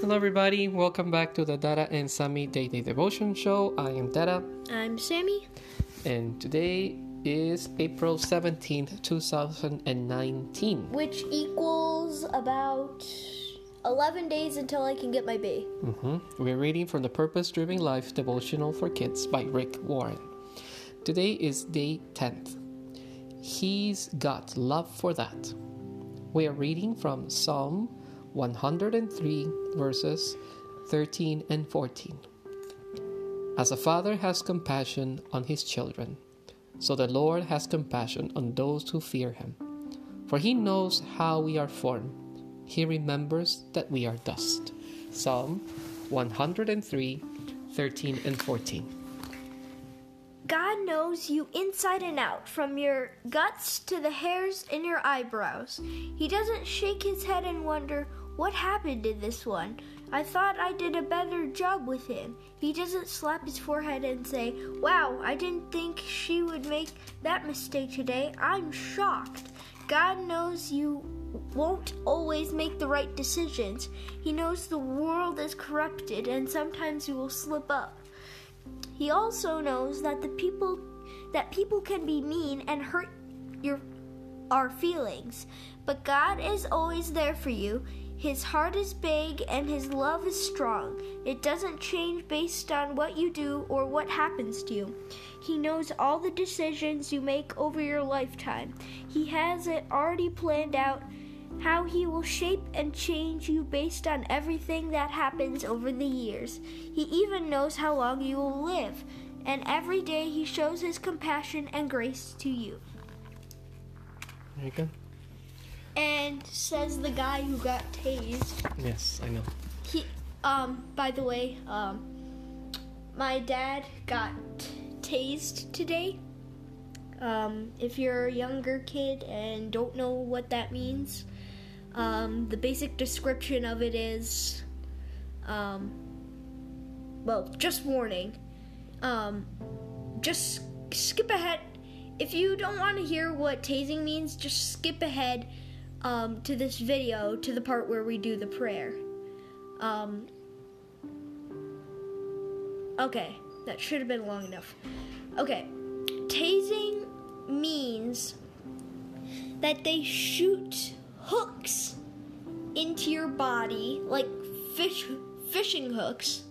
Hello, everybody. Welcome back to the Dada and Sammy Daily Devotion Show. I am Dada, I'm Sammy. and today is April 17th, 2019. Which equals about 11 days until I can get my B. hmm We're reading from the Purpose Driven Life Devotional for Kids by Rick Warren. Today is day 10th. He's got love for that. We are reading from Psalm 103, verses 13 and 14. As a father has compassion on his children, so the Lord has compassion on those who fear him. For he knows how we are formed, he remembers that we are dust. Psalm 103, 13 and 14. God knows you inside and out, from your guts to the hairs in your eyebrows. He doesn't shake his head and wonder, What happened to this one? I thought I did a better job with him. He doesn't slap his forehead and say, Wow, I didn't think she would make that mistake today. I'm shocked. God knows you won't always make the right decisions. He knows the world is corrupted and sometimes you will slip up. He also knows that the people that people can be mean and hurt your our feelings, but God is always there for you. His heart is big and his love is strong. It doesn't change based on what you do or what happens to you. He knows all the decisions you make over your lifetime. He has it already planned out how he will shape and change you based on everything that happens over the years. He even knows how long you will live, and every day he shows his compassion and grace to you. There you go. And says the guy who got tased. Yes, I know. He um by the way, um my dad got tased today. Um if you're a younger kid and don't know what that means, um the basic description of it is um well, just warning. Um just skip ahead if you don't want to hear what tasing means, just skip ahead um, to this video to the part where we do the prayer. Um, okay, that should have been long enough. Okay, tasing means that they shoot hooks into your body, like fish fishing hooks,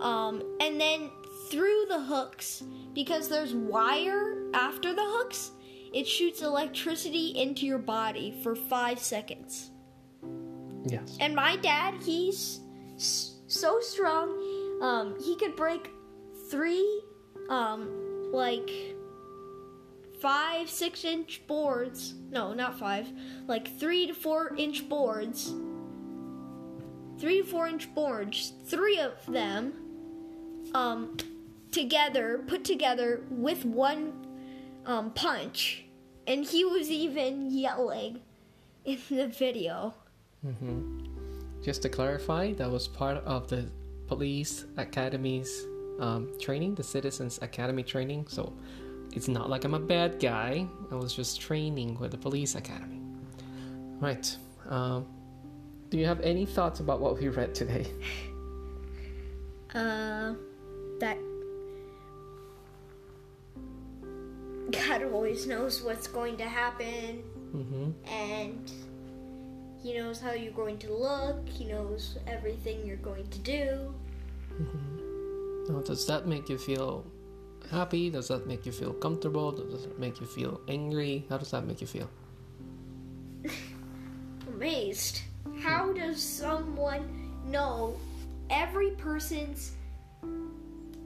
um, and then through the hooks, because there's wire after the hooks, it shoots electricity into your body for five seconds. Yes. And my dad, he's so strong, um, he could break three, um, like five, six inch boards. No, not five. Like three to four inch boards. Three to four inch boards. Three of them, um, together, put together with one, um, punch. And he was even yelling in the video. hmm Just to clarify, that was part of the police academy's um, training, the Citizens Academy training. So it's not like I'm a bad guy. I was just training with the police academy. Right. Um, do you have any thoughts about what we read today? Uh, that God always knows what's going to happen, Mm-hmm. and He knows how you're going to look. He knows everything you're going to do. Now, does that make you feel happy? Does that make you feel comfortable? Does it make you feel angry? How does that make you feel? Amazed. How does someone know every person's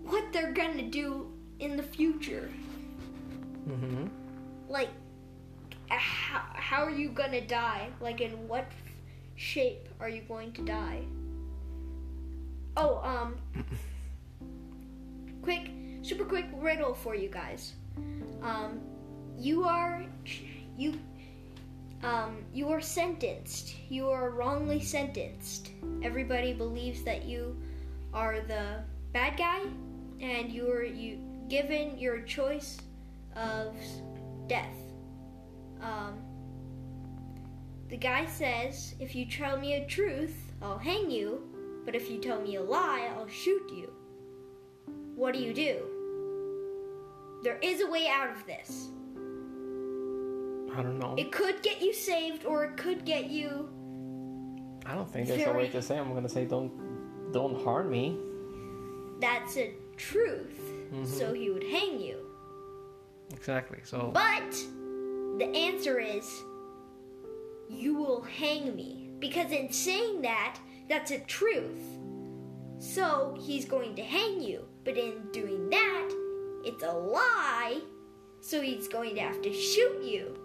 what they're gonna do in the future? Mm-hmm. like how, how are you gonna die like in what shape are you going to die oh um quick super quick riddle for you guys um you are you um you are sentenced you are wrongly sentenced everybody believes that you are the bad guy and you are you given your choice of death. Um, the guy says, if you tell me a truth, I'll hang you, but if you tell me a lie, I'll shoot you. What do you do? There is a way out of this. I don't know. It could get you saved, or it could get you. I don't think there's a way very- to say. I'm gonna say don't don't harm me. That's a truth. Mm-hmm. So he would hang you. Exactly. So But the answer is you will hang me. Because in saying that, that's a truth. So he's going to hang you. But in doing that, it's a lie. So he's going to have to shoot you.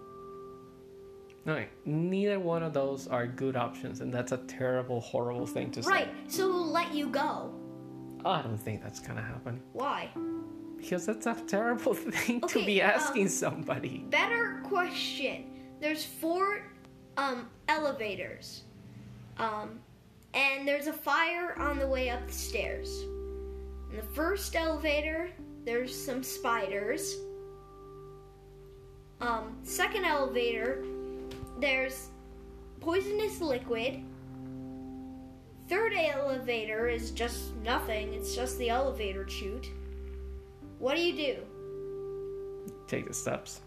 no, neither one of those are good options, and that's a terrible, horrible thing to say. Right. So he'll let you go. I don't think that's gonna happen Why? because that's a terrible thing to Okay, be um, asking somebody. Better question. There's four um, elevators. Um, and there's a fire on the way up the stairs. In the first elevator, there's some spiders. Um, second elevator, there's poisonous liquid. Third elevator is just nothing. It's just the elevator chute. What do you do? Take the steps.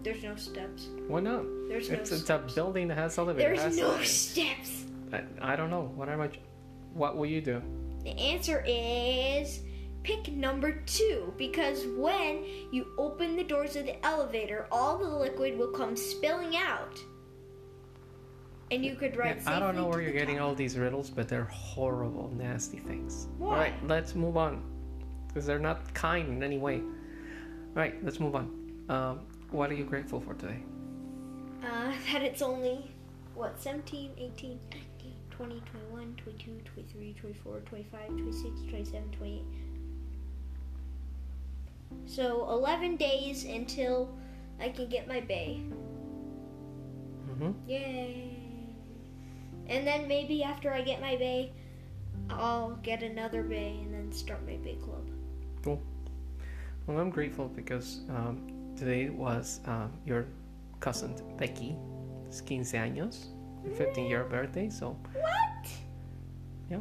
There's no steps. Why not? There's no It's, it's a building that has elevators. There's has no elevators. steps. I, I don't know. What am I? What will you do? The answer is pick number two because when you open the doors of the elevator, all the liquid will come spilling out. And you could Yeah, I don't know where you're getting all these riddles, but they're horrible, nasty things. All Why? right, let's move on because they're not kind in any way. All right, let's move on. Um, what are you grateful for today? Uh, that it's only, what, 17, 18, 19, 20, 21, 22, 23, 24, 25, 26, 27, 28. So 11 days until I can get my bay. Mm-hmm. Yay. And then maybe after I get my bay, I'll get another bay and then start my bay club. Cool. Well, I'm grateful because um, today was um, your cousin Becky's 15 años, 15 year birthday. So What? Yeah,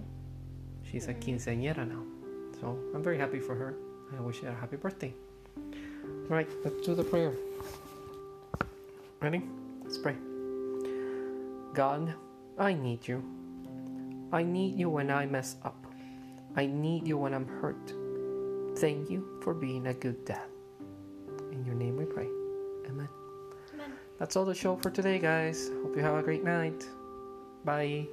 she's a quinceañera now. So I'm very happy for her. I wish her a happy birthday. All right, let's do the prayer. Ready? Let's pray. God, I need you. I need you when I mess up. I need you when I'm hurt. Thank you for being a good dad. In your name we pray. Amen. Amen. That's all the show for today, guys. Hope you have a great night. Bye.